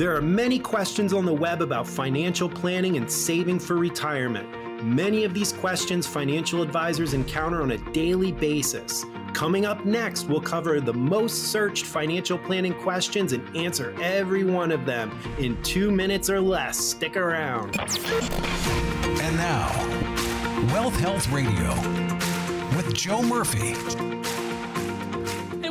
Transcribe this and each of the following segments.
There are many questions on the web about financial planning and saving for retirement. Many of these questions financial advisors encounter on a daily basis. Coming up next, we'll cover the most searched financial planning questions and answer every one of them in two minutes or less. Stick around. And now, Wealth Health Radio with Joe Murphy.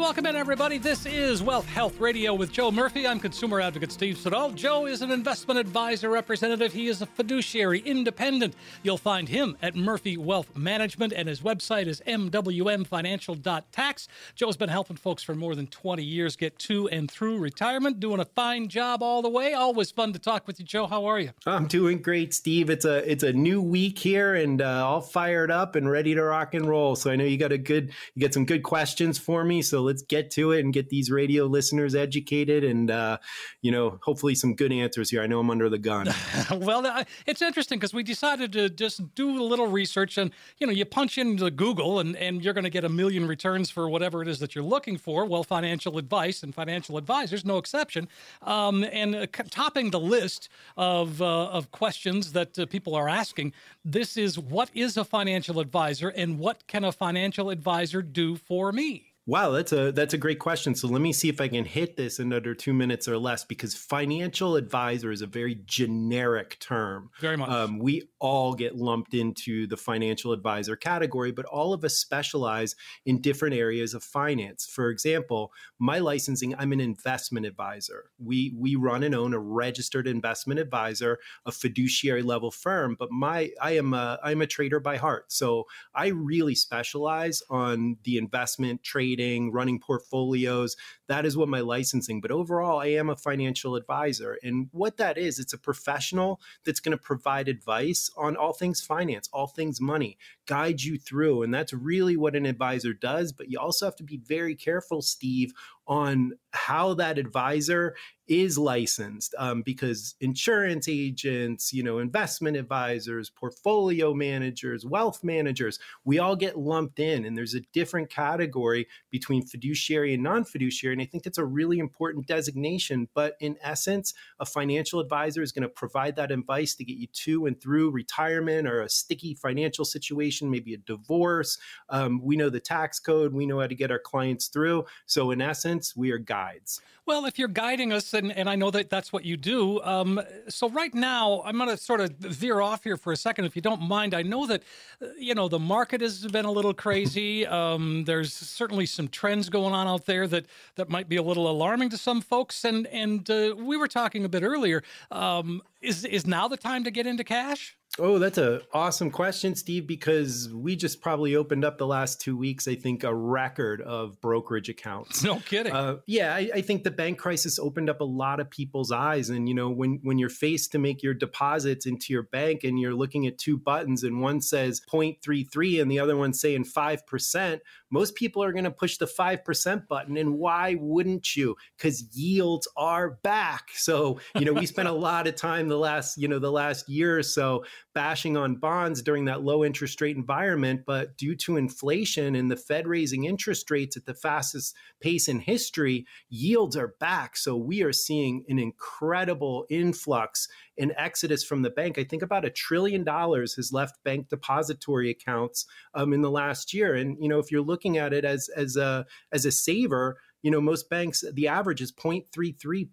Welcome in, everybody. This is Wealth Health Radio with Joe Murphy. I'm consumer advocate Steve Siddall. Joe is an investment advisor representative. He is a fiduciary independent. You'll find him at Murphy Wealth Management, and his website is mwmfinancial.tax. Joe's been helping folks for more than 20 years get to and through retirement, doing a fine job all the way. Always fun to talk with you, Joe. How are you? I'm doing great, Steve. It's a it's a new week here, and uh, all fired up and ready to rock and roll. So I know you got a good you got some good questions for me. So let's get to it and get these radio listeners educated and, uh, you know, hopefully some good answers here. I know I'm under the gun. well, it's interesting because we decided to just do a little research and, you know, you punch into Google and, and you're going to get a million returns for whatever it is that you're looking for. Well, financial advice and financial advisors, no exception. Um, and uh, topping the list of, uh, of questions that uh, people are asking, this is what is a financial advisor and what can a financial advisor do for me? Wow, that's a that's a great question. So let me see if I can hit this in under two minutes or less, because financial advisor is a very generic term. Very much. Um, we all get lumped into the financial advisor category, but all of us specialize in different areas of finance. For example, my licensing, I'm an investment advisor. We we run and own a registered investment advisor, a fiduciary level firm. But my I am a I'm a trader by heart, so I really specialize on the investment trading, running portfolios. That is what my licensing. But overall, I am a financial advisor. And what that is, it's a professional that's going to provide advice on all things finance, all things money, guide you through. And that's really what an advisor does. But you also have to be very careful, Steve, on how that advisor is licensed um, because insurance agents, you know, investment advisors, portfolio managers, wealth managers, we all get lumped in, and there's a different category between fiduciary and non fiduciary. And I think that's a really important designation. But in essence, a financial advisor is going to provide that advice to get you to and through retirement or a sticky financial situation, maybe a divorce. Um, we know the tax code, we know how to get our clients through. So, in essence, we are guides. Well, if you're guiding us, and, and I know that that's what you do. Um, so right now, I'm going to sort of veer off here for a second, if you don't mind. I know that, uh, you know, the market has been a little crazy. Um, there's certainly some trends going on out there that that might be a little alarming to some folks. And and uh, we were talking a bit earlier. Um, is is now the time to get into cash? Oh, that's an awesome question, Steve, because we just probably opened up the last two weeks, I think, a record of brokerage accounts. No kidding. Uh, yeah, I, I, think the bank crisis opened up a lot of people's eyes. And, you know, when, when you're faced to make your deposits into your bank and you're looking at two buttons and one says 0.33 and the other one's saying 5%, most people are going to push the 5% button. And why wouldn't you? Because yields are back. So, you know, we spent a lot of time the last, you know, the last year or so bashing on bonds during that low interest rate environment. But due to inflation and the Fed raising interest rates at the fastest pace in history, yields are back. So we are seeing an incredible influx in exodus from the bank. I think about a trillion dollars has left bank depository accounts um, in the last year. And you know, if you're looking at it as as a as a saver, you know, most banks, the average is 0.33%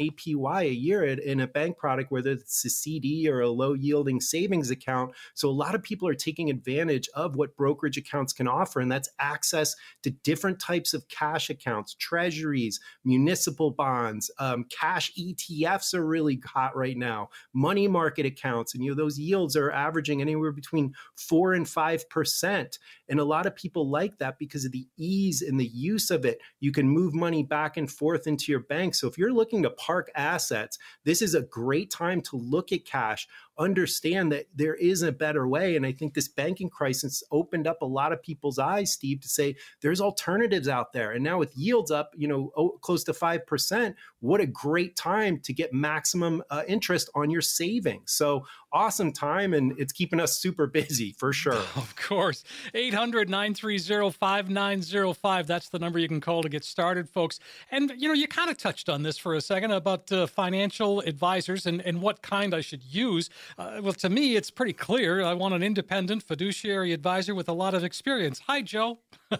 APY a year in a bank product, whether it's a CD or a low yielding savings account. So a lot of people are taking advantage of what brokerage accounts can offer, and that's access to different types of cash accounts, treasuries, municipal bonds, um, cash ETFs are really hot right now, money market accounts. And, you know, those yields are averaging anywhere between four and 5%. And a lot of people like that because of the ease and the use of it. You can move money back and forth into your bank. So if you're looking to park assets, this is a great time to look at cash understand that there is a better way. And I think this banking crisis opened up a lot of people's eyes, Steve, to say there's alternatives out there. And now with yields up, you know, oh, close to 5%, what a great time to get maximum uh, interest on your savings. So awesome time and it's keeping us super busy for sure. Of course. 800 930 5905. That's the number you can call to get started, folks. And, you know, you kind of touched on this for a second about uh, financial advisors and, and what kind I should use. Uh, well, to me, it's pretty clear. I want an independent fiduciary advisor with a lot of experience. Hi, Joe.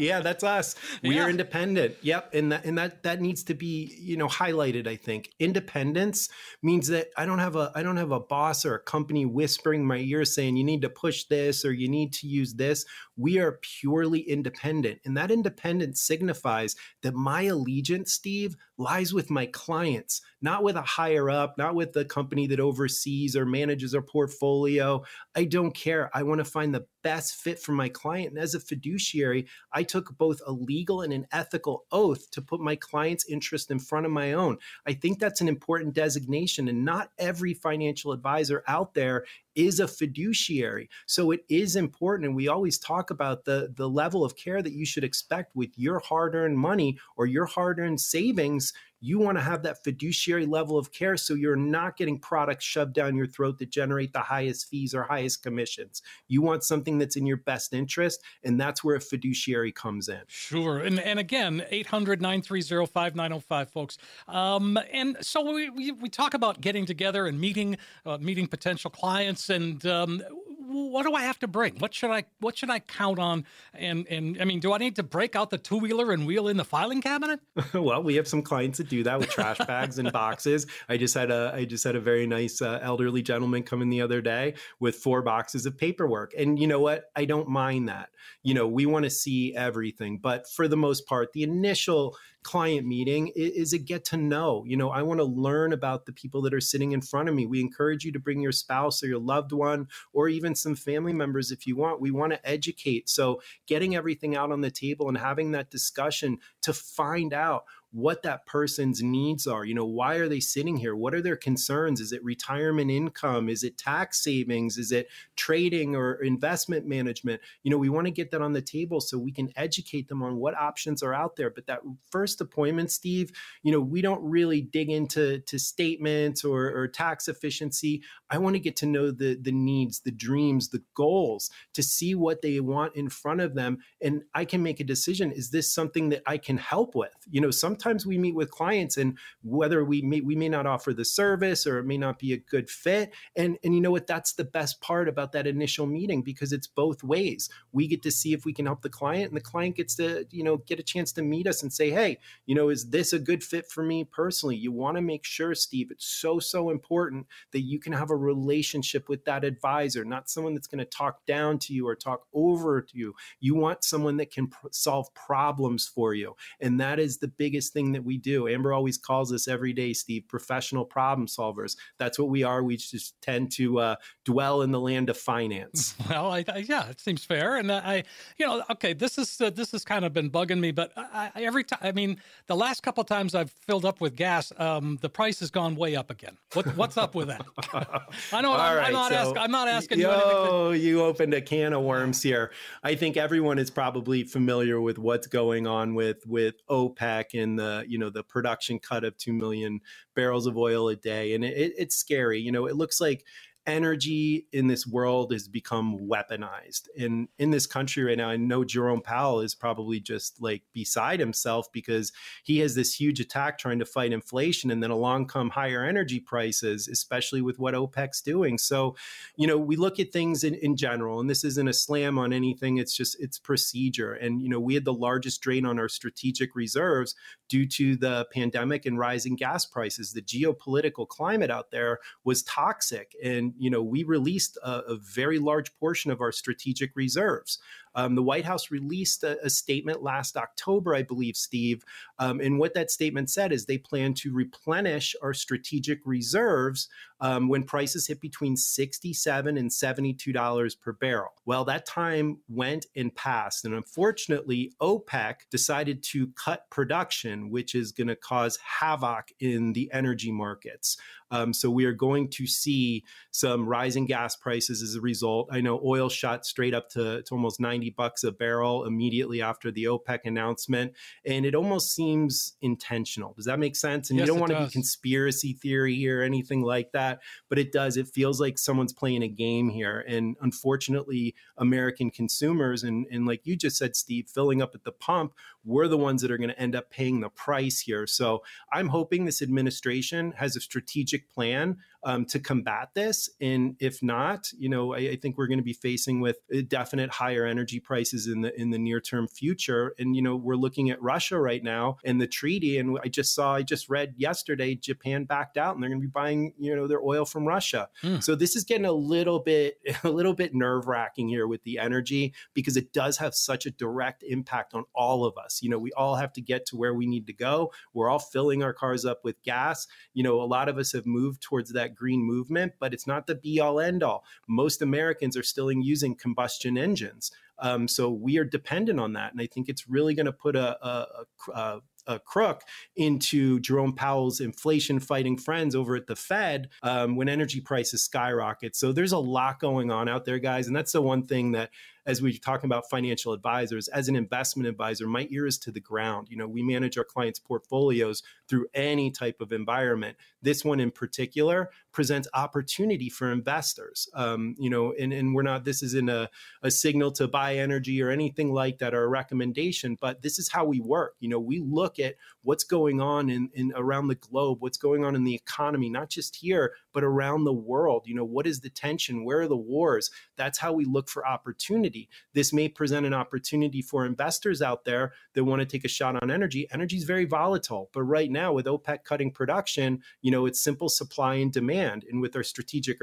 yeah, that's us. We yeah. are independent. Yep, and that and that that needs to be you know highlighted. I think independence means that I don't have a I don't have a boss or a company whispering my ear saying you need to push this or you need to use this. We are purely independent, and that independence signifies that my allegiance, Steve, lies with my clients, not with a higher up, not with the company that oversees or manages our portfolio. I don't care. I want to find the best fit for my client. And as a fiduciary, I took both a legal and an ethical oath to put my client's interest in front of my own. I think that's an important designation. And not every financial advisor out there is a fiduciary. So it is important. And we always talk about the, the level of care that you should expect with your hard earned money or your hard earned savings you want to have that fiduciary level of care so you're not getting products shoved down your throat that generate the highest fees or highest commissions. You want something that's in your best interest, and that's where a fiduciary comes in. Sure. And, and again, 800 930 5905, folks. Um, and so we, we, we, talk about getting together and meeting, uh, meeting potential clients. And um, what do I have to bring? What should I what should I count on? And and I mean, do I need to break out the two wheeler and wheel in the filing cabinet? well, we have some clients that do that with trash bags and boxes. I just had a I just had a very nice uh, elderly gentleman come in the other day with four boxes of paperwork, and you know what? I don't mind that. You know, we want to see everything, but for the most part, the initial client meeting is a get to know. You know, I want to learn about the people that are sitting in front of me. We encourage you to bring your spouse or your loved one or even some family members if you want. We want to educate. So, getting everything out on the table and having that discussion to find out what that person's needs are. You know, why are they sitting here? What are their concerns? Is it retirement income? Is it tax savings? Is it trading or investment management? You know, we want to get that on the table so we can educate them on what options are out there. But that first appointment, Steve, you know, we don't really dig into to statements or, or tax efficiency. I want to get to know the the needs, the dreams, the goals, to see what they want in front of them, and I can make a decision. Is this something that I can help with? You know, sometimes sometimes we meet with clients and whether we may, we may not offer the service or it may not be a good fit. And, and you know what? That's the best part about that initial meeting because it's both ways. We get to see if we can help the client and the client gets to, you know, get a chance to meet us and say, hey, you know, is this a good fit for me personally? You want to make sure, Steve, it's so, so important that you can have a relationship with that advisor, not someone that's going to talk down to you or talk over to you. You want someone that can pr- solve problems for you. And that is the biggest thing that we do. Amber always calls us every day, Steve, professional problem solvers. That's what we are. We just tend to uh, dwell in the land of finance. Well, I, I, yeah, it seems fair. And I, you know, okay, this is uh, this has kind of been bugging me, but I, every time, I mean, the last couple times I've filled up with gas, um, the price has gone way up again. What, what's up with that? I know I'm, right, I'm, not so, asking. I'm not asking yo, you. Oh, you opened a can of worms here. I think everyone is probably familiar with what's going on with with OPEC and the you know the production cut of two million barrels of oil a day, and it, it's scary. You know, it looks like energy in this world has become weaponized. And in this country right now, I know Jerome Powell is probably just like beside himself because he has this huge attack trying to fight inflation. And then along come higher energy prices, especially with what OPEC's doing. So, you know, we look at things in, in general, and this isn't a slam on anything, it's just it's procedure. And, you know, we had the largest drain on our strategic reserves due to the pandemic and rising gas prices. The geopolitical climate out there was toxic. And you know, we released a, a very large portion of our strategic reserves. Um, the White House released a, a, statement last October, I believe, Steve. Um, and what that statement said is they plan to replenish our strategic reserves um, when prices hit between 67 and $72 per barrel. Well, that time went and passed. And unfortunately, OPEC decided to cut production, which is going to cause havoc in the energy markets. Um, so we are going to see some rising gas prices as a result. I know oil shot straight up to, to almost 90 90 bucks a barrel immediately after the OPEC announcement. And it almost seems intentional. Does that make sense? And yes, you don't want to be conspiracy theory or anything like that, but it does. It feels like someone's playing a game here. And unfortunately, American consumers, and, and like you just said, Steve, filling up at the pump, we're the ones that are going to end up paying the price here. So I'm hoping this administration has a strategic plan um, to combat this. And if not, you know, I, I think we're going to be facing with definite higher energy prices in the in the near term future. And you know, we're looking at Russia right now and the treaty. And I just saw, I just read yesterday, Japan backed out, and they're going to be buying, you know, their oil from Russia. Mm. So this is getting a little bit a little bit nerve wracking here with the energy because it does have such a direct impact on all of us. You know, we all have to get to where we need to go. We're all filling our cars up with gas. You know, a lot of us have moved towards that green movement, but it's not the be all end all. Most Americans are still using combustion engines. Um, so we are dependent on that. And I think it's really going to put a, a, a, a crook into Jerome Powell's inflation fighting friends over at the Fed um, when energy prices skyrocket. So there's a lot going on out there, guys. And that's the one thing that as we're talking about financial advisors, as an investment advisor, my ear is to the ground. You know, we manage our clients' portfolios through any type of environment. This one in particular presents opportunity for investors. Um, you know, and, and we're not, this isn't a, a signal to buy energy or anything like that or a recommendation, but this is how we work. You know, we look at what's going on in, in around the globe, what's going on in the economy, not just here, but around the world. You know, what is the tension? Where are the wars? That's how we look for opportunity. This may present an opportunity for investors out there that want to take a shot on energy. Energy is very volatile, but right now with OPEC cutting production, you know, it's simple supply and demand. And with our strategic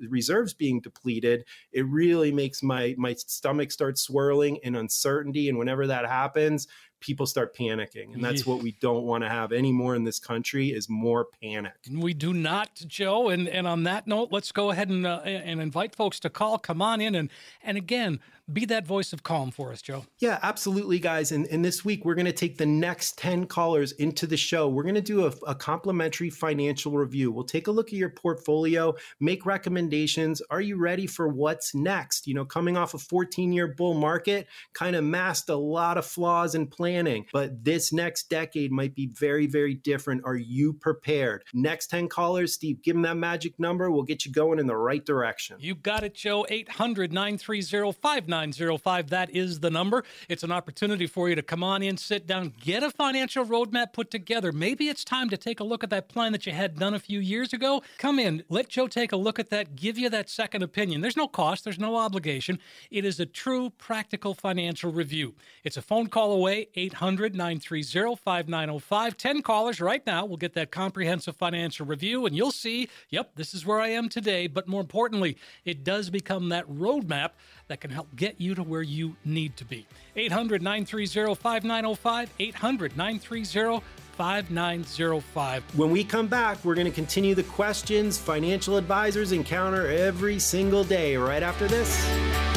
reserves being depleted, it really makes my my stomach start swirling in uncertainty. And whenever that happens, people start panicking and that's what we don't want to have anymore in this country is more panic we do not joe and and on that note let's go ahead and uh, and invite folks to call come on in and and again be that voice of calm for us, Joe. Yeah, absolutely, guys. And, and this week, we're going to take the next 10 callers into the show. We're going to do a, a, complimentary financial review. We'll take a look at your portfolio, make recommendations. Are you ready for what's next? You know, coming off a 14 year bull market, kind of masked a lot of flaws in planning, but this next decade might be very, very different. Are you prepared? Next 10 callers, Steve, give them that magic number. We'll get you going in the right direction. You got it, Joe. 800 930 5905. That is the number. It's an opportunity for you to come on in, sit down, get a financial roadmap put together. Maybe it's time to take a look at that plan that you had done a few years ago. Come in, let Joe take a look at that, give you that second opinion. There's no cost, there's no obligation. It is a true practical financial review. It's a phone call away, 800 930 5905. 10 callers right now We'll get that comprehensive financial review, and you'll see, yep, this is where I am today. But more importantly, it does become that roadmap that can help get you to where you need to be. 800 930 5905, 800 930 5905. When we come back, we're going to continue the questions financial advisors encounter every single day right after this.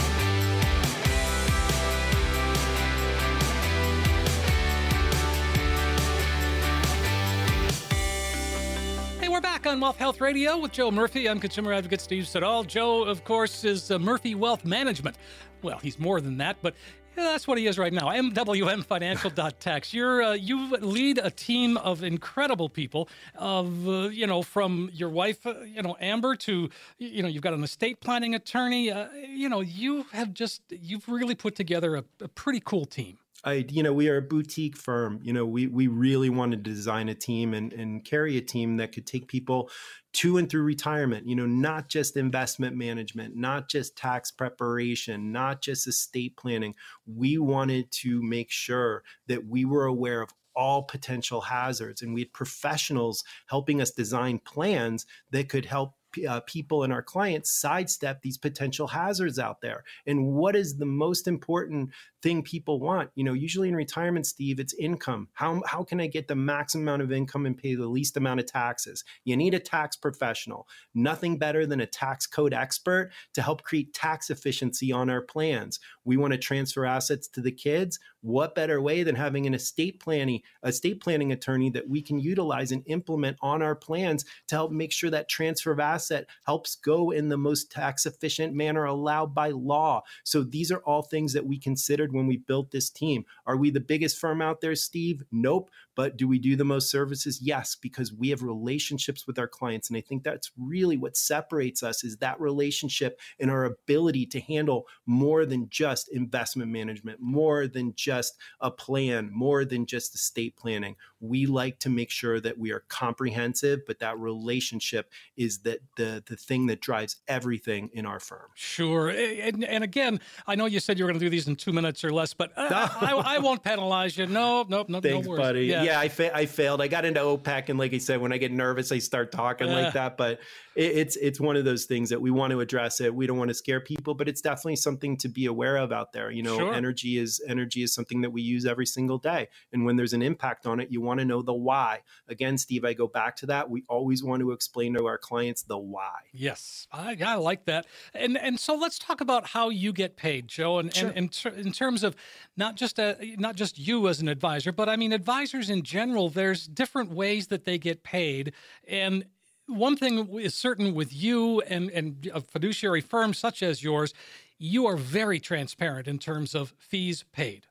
Back on Wealth Health Radio with Joe Murphy. I'm consumer advocate Steve Siddall. Joe, of course, is uh, Murphy Wealth Management. Well, he's more than that, but yeah, that's what he is right now. MWMFinancial.tax. You're uh, you lead a team of incredible people. Of uh, you know, from your wife, uh, you know, Amber, to you know, you've got an estate planning attorney. Uh, you know, you have just you've really put together a, a pretty cool team. I, you know, we are a boutique firm. You know, we we really wanted to design a team and and carry a team that could take people to and through retirement. You know, not just investment management, not just tax preparation, not just estate planning. We wanted to make sure that we were aware of all potential hazards and we had professionals helping us design plans that could help uh, people and our clients sidestep these potential hazards out there. And what is the most important thing people want? You know, usually in retirement, Steve, it's income. How, how can I get the maximum amount of income and pay the least amount of taxes? You need a tax professional. Nothing better than a tax code expert to help create tax efficiency on our plans. We want to transfer assets to the kids what better way than having an estate planning estate planning attorney that we can utilize and implement on our plans to help make sure that transfer of asset helps go in the most tax efficient manner allowed by law. So these are all things that we considered when we built this team. Are we the biggest firm out there, Steve? Nope. But do we do the most services? Yes, because we have relationships with our clients. And I think that's really what separates us is that relationship and our ability to handle more than just investment management, more than just a plan, more than just estate planning. We like to make sure that we are comprehensive, but that relationship is that the the thing that drives everything in our firm. Sure. And, and again, I know you said you were going to do these in two minutes or less, but uh, I, I, won't penalize you. No, no, no, Thanks, no buddy. Yeah, yeah I, fa- I failed. I got into OPEC, and like I said, when I get nervous, I start talking uh, like that. But it, it's it's one of those things that we want to address it. We don't want to scare people, but it's definitely something to be aware of out there. You know, sure. energy is energy is something that we use every single day, and when there's an impact on it, you want to know the why. Again, Steve, I go back to that. We always want to explain to our clients the why. Yes, I, I like that. And and so let's talk about how you get paid, Joe. And sure. and, and ter- in terms of not just a, not just you as an advisor, but I mean advisors in general. There's different ways that they get paid, and one thing is certain with you and, and a fiduciary firm such as yours, you are very transparent in terms of fees paid.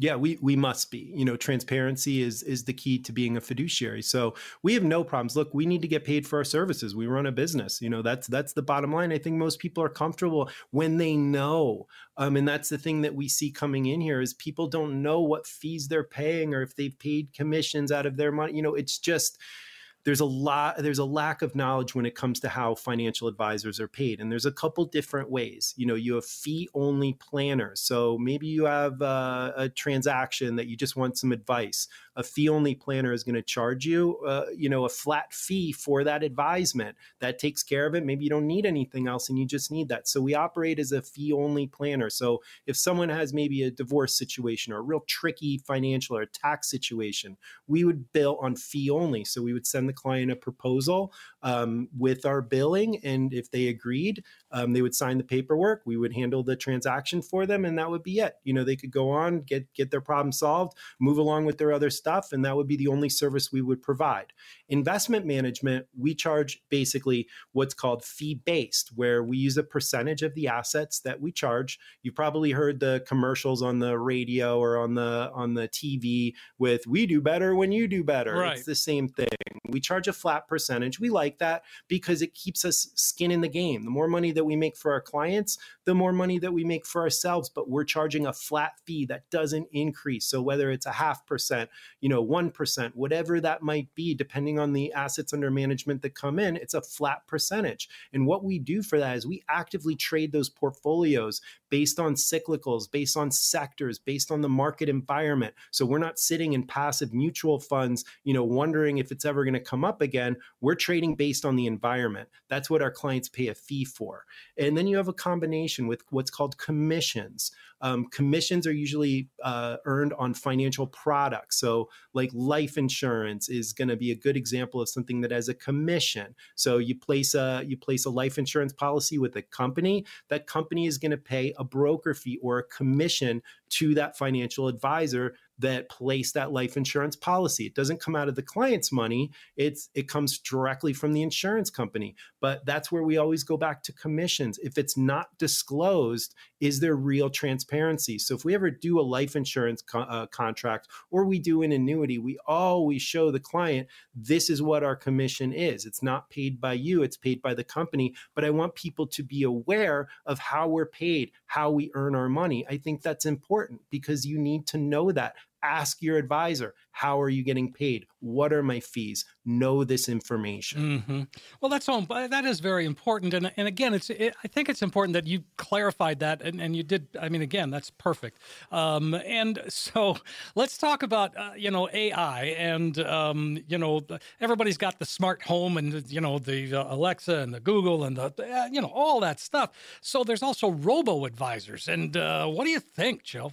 Yeah, we we must be. You know, transparency is is the key to being a fiduciary. So we have no problems. Look, we need to get paid for our services. We run a business. You know, that's that's the bottom line. I think most people are comfortable when they know. Um, and that's the thing that we see coming in here is people don't know what fees they're paying or if they've paid commissions out of their money. You know, it's just there's a lot there's a lack of knowledge when it comes to how financial advisors are paid and there's a couple different ways. You know you have fee only planners. So maybe you have a, a transaction that you just want some advice. A fee only planner is going to charge you uh, you know a flat fee for that advisement that takes care of it. Maybe you don't need anything else and you just need that. So we operate as a fee only planner. So if someone has maybe a divorce situation or a real tricky financial or tax situation we would bill on fee only so we would send the client a proposal um, with our billing. And if they agreed, um, they would sign the paperwork. We would handle the transaction for them, and that would be it. You know, they could go on, get get their problem solved, move along with their other stuff, and that would be the only service we would provide. Investment management, we charge basically what's called fee based, where we use a percentage of the assets that we charge. You've probably heard the commercials on the radio or on the on the TV with "We do better when you do better." Right. It's the same thing. We charge a flat percentage. We like that because it keeps us skin in the game. The more money that we make for our clients, the more money that we make for ourselves, but we're charging a flat fee that doesn't increase. So whether it's a half percent, you know, 1%, whatever that might be, depending on the assets under management that come in, it's a flat percentage. And what we do for that is we actively trade those portfolios based on cyclicals, based on sectors, based on the market environment. So we're not sitting in passive mutual funds, you know, wondering if it's ever going to come up again. We're trading based on the environment. That's what our clients pay a fee for. And then you have a combination with what's called commissions. Um, commissions are usually uh, earned on financial products. So, like life insurance is going to be a good example of something that has a commission. So, you place a you place a life insurance policy with a company. That company is going to pay a broker fee or a commission to that financial advisor that place that life insurance policy. It doesn't come out of the client's money. It's it comes directly from the insurance company. But that's where we always go back to commissions. If it's not disclosed, is there real transparency? So if we ever do a life insurance co- uh, contract or we do an annuity, we always show the client this is what our commission is. It's not paid by you, it's paid by the company, but I want people to be aware of how we're paid, how we earn our money. I think that's important because you need to know that ask your advisor how are you getting paid? What are my fees? Know this information. Mm-hmm. well that's all but that is very important and, and again it's it, i think it's important that you clarified that and, and you did i mean again that's perfect. Um, and so let's talk about uh, you know ai and um, you know everybody's got the smart home and you know the uh, alexa and the google and the uh, you know all that stuff. So there's also robo advisors and uh, what do you think joe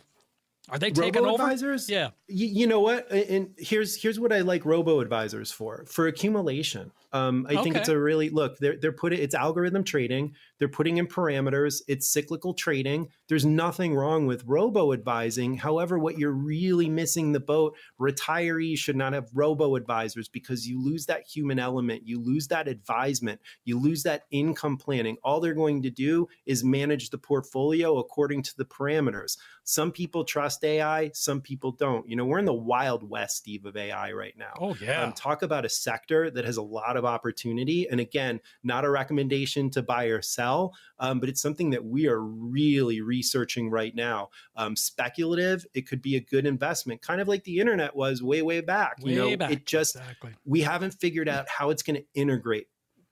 Are they taking robo over? advisors? Yeah. You, you know what? And here's here's what I like robo advisors for for accumulation. Um, I okay. think it's a really look. They're they're putting it's algorithm trading. They're putting in parameters. It's cyclical trading. There's nothing wrong with robo advising. However, what you're really missing the boat. Retirees should not have robo advisors because you lose that human element. You lose that advisement. You lose that income planning. All they're going to do is manage the portfolio according to the parameters. Some people trust AI. Some people don't. You know, we're in the wild west, Steve, of AI right now. Oh yeah. Um, talk about a sector that has a lot of opportunity. And again, not a recommendation to buy or sell, um, but it's something that we are really researching right now. Um, speculative, it could be a good investment, kind of like the internet was way, way back. Way you know, back. it just, exactly. we haven't figured out how it's going to integrate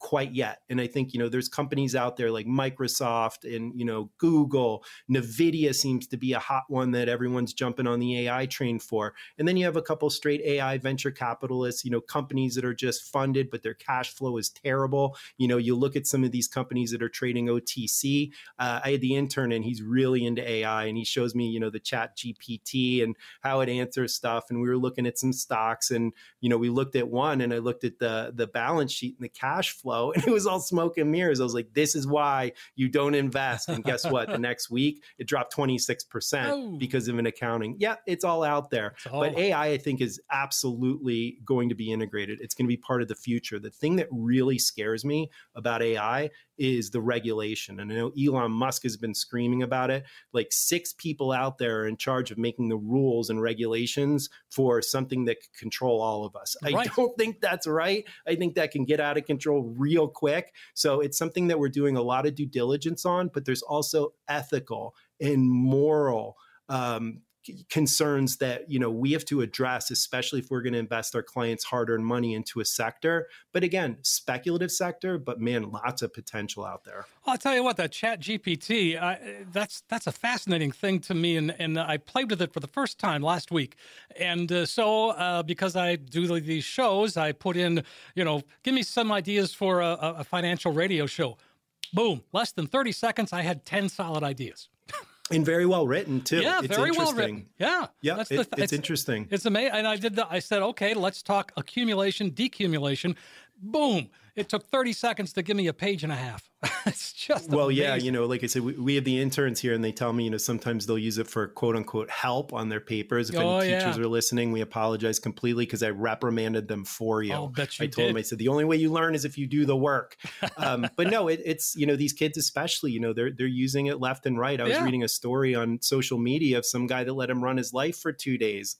quite yet. And I think, you know, there's companies out there like Microsoft and, you know, Google, Nvidia seems to be a hot one that everyone's jumping on the AI train for. And then you have a couple straight AI venture capitalists, you know, companies that are just funded, but their cash flow is terrible. You know, you look at some of these companies that are trading OTC. Uh, I had the intern and he's really into AI and he shows me, you know, the chat GPT and how it answers stuff. And we were looking at some stocks and, you know, we looked at one and I looked at the, the balance sheet and the cash flow And it was all smoke and mirrors. I was like, this is why you don't invest. And guess what? the next week, it dropped 26% oh. because of an accounting. Yeah, it's all out there. All but AI, I think, is absolutely going to be integrated. It's going to be part of the future. The thing that really scares me about AI is the regulation. And I know Elon Musk has been screaming about it. Like six people out there are in charge of making the rules and regulations for something that could control all of us. Right. I don't think that's right. I think that can get out of control real quick. So it's something that we're doing a lot of due diligence on, but there's also ethical and moral um, concerns that you know we have to address especially if we're going to invest our clients hard-earned money into a sector. But again speculative sector but man lots of potential out there. I'll tell you what that chat gpt uh, that's that's a fascinating thing to me and, and i played with it for the first time last week. And uh, so uh, because i do these shows i put in you know give me some ideas for a, a financial radio show. Boom less than 30 seconds i had 10 solid ideas and very well written too. Yeah, it's very well written. Yeah, yeah, That's the th- it's, it's interesting. It's amazing. And I did the. I said, okay, let's talk accumulation, decumulation. Boom! It took 30 seconds to give me a page and a half. it's just well, amazing. yeah. You know, like I said, we, we, have the interns here, and they tell me, you know, sometimes they'll use it for quote unquote help on their papers. If oh, any teachers yeah. are listening, we apologize completely because I reprimanded them for you. Oh, bet you I told did. them, I said, the only way you learn is if you do the work. um, but no, it, it's you know these kids especially, you know, they're they're using it left and right. I was yeah. reading a story on social media of some guy that let him run his life for two days,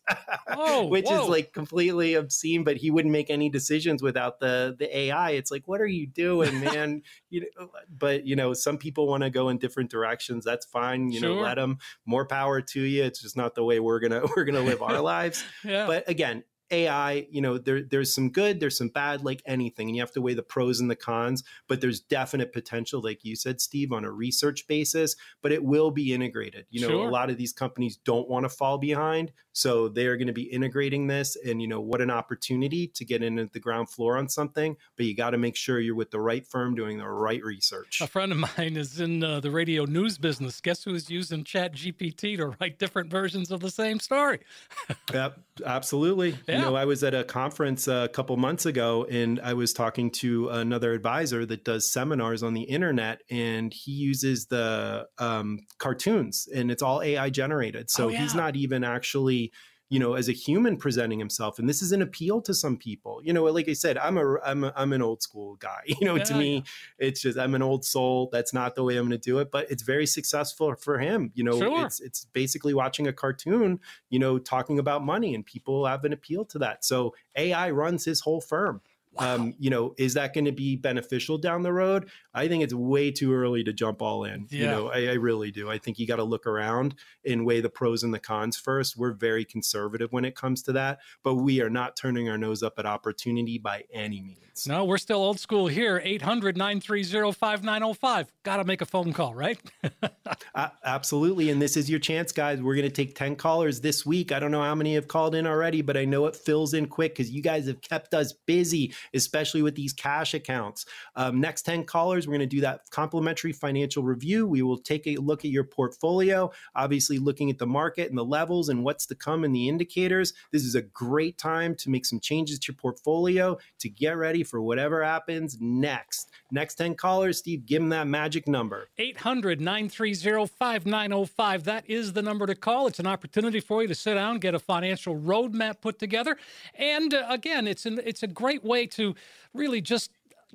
oh, which whoa. is like completely obscene. But he wouldn't make any decisions without the the AI it's like, what are you doing, man? you know, but you know, some people want to go in different directions. That's fine. You sure. know, let them. More power to you. It's just not the way we're gonna we're gonna live our lives. yeah. But again, AI, you know, there, there's some good, there's some bad, like anything, and you have to weigh the pros and the cons. But there's definite potential, like you said, Steve, on a research basis. But it will be integrated. You know, sure. a lot of these companies don't want to fall behind, so they are going to be integrating this. And you know, what an opportunity to get in at the ground floor on something. But you got to make sure you're with the right firm doing the right research. A friend of mine is in uh, the radio news business. Guess who's using Chat GPT to write different versions of the same story? yep, absolutely. Yeah. You know, I was at a conference a couple months ago and I was talking to another advisor that does seminars on the internet and he uses the um, cartoons and it's all AI generated. So oh, yeah. he's not even actually you know, as a human presenting himself. And this is an appeal to some people. You know, like I said, I'm a I'm a, I'm an old school guy. You know, Yeah, to me, it's just I'm an old soul. That's not the way I'm going to do it, but it's very successful for him. You know, Sure. it's it's basically watching a cartoon. You know, talking about money, and people have an appeal to that. So AI runs his whole firm. Um, you know, is that going to be beneficial down the road? I think it's way too early to jump all in. You know, I, I really do. I think you got to look around and weigh the pros and the cons first. We're very conservative when it comes to that, but we are not turning our nose up at opportunity by any means. No, we're still old school here. 800 930 5905. Got to make a phone call, right? A- absolutely. And this is your chance, guys. We're going to take 10 callers this week. I don't know how many have called in already, but I know it fills in quick because you guys have kept us busy. Especially with these cash accounts. Um, next 10 callers, we're going to do that complimentary financial review. We will take a look at your portfolio, obviously looking at the market and the levels and what's to come and the indicators. This is a great time to make some changes to your portfolio to get ready for whatever happens next. Next 10 callers, Steve, give them that magic number 800 930 5905. That is the number to call. It's an opportunity for you to sit down, get a financial roadmap put together. And uh, again, it's, an, it's a great way to really just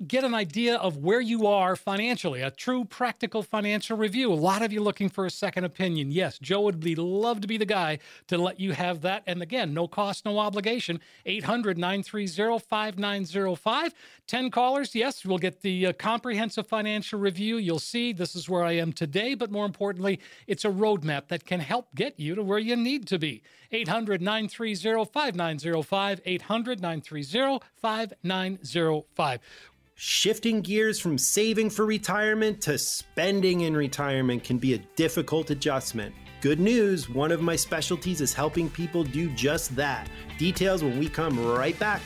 get an idea of where you are financially, a true practical financial review. A lot of you looking for a second opinion. Yes, Joe would be love to be the guy to let you have that. And again, no cost, no obligation. 800 930 5905. 10 callers. Yes, we'll get the uh, comprehensive financial review. You'll see this is where I am today, but more importantly, it's a roadmap that can help get you to where you need to be. 800 930 5905. 800 930 5905 Shifting gears from saving for retirement to spending in retirement can be a difficult adjustment. Good news, one of my specialties is helping people do just that. Details when we come right back.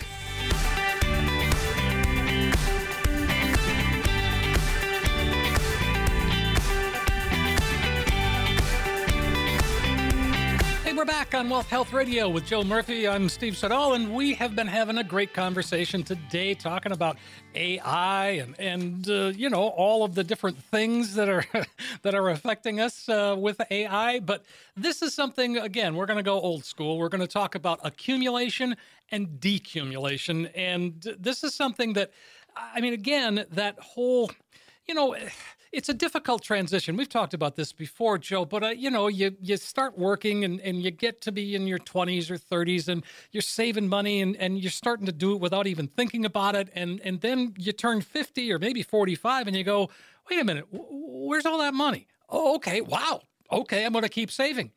We're back on Wealth Health Radio with Joe Murphy. I'm Steve Siddall, and we have been having a great conversation today talking about AI and and uh, you know all of the different things that are that are affecting us uh, with AI. But this is something again we're going to go old school. We're going to talk about accumulation and decumulation, and this is something that I mean again that whole you know it's a difficult transition. We've talked about this before, Joe, but uh, you know, you you start working and, and you get to be in your 20s or 30s and you're saving money and, and you're starting to do it without even thinking about it. And, and then you turn 50 or maybe 45 and you go, wait a minute, where's all that money? Oh, okay. Wow. Okay. I'm going to keep saving.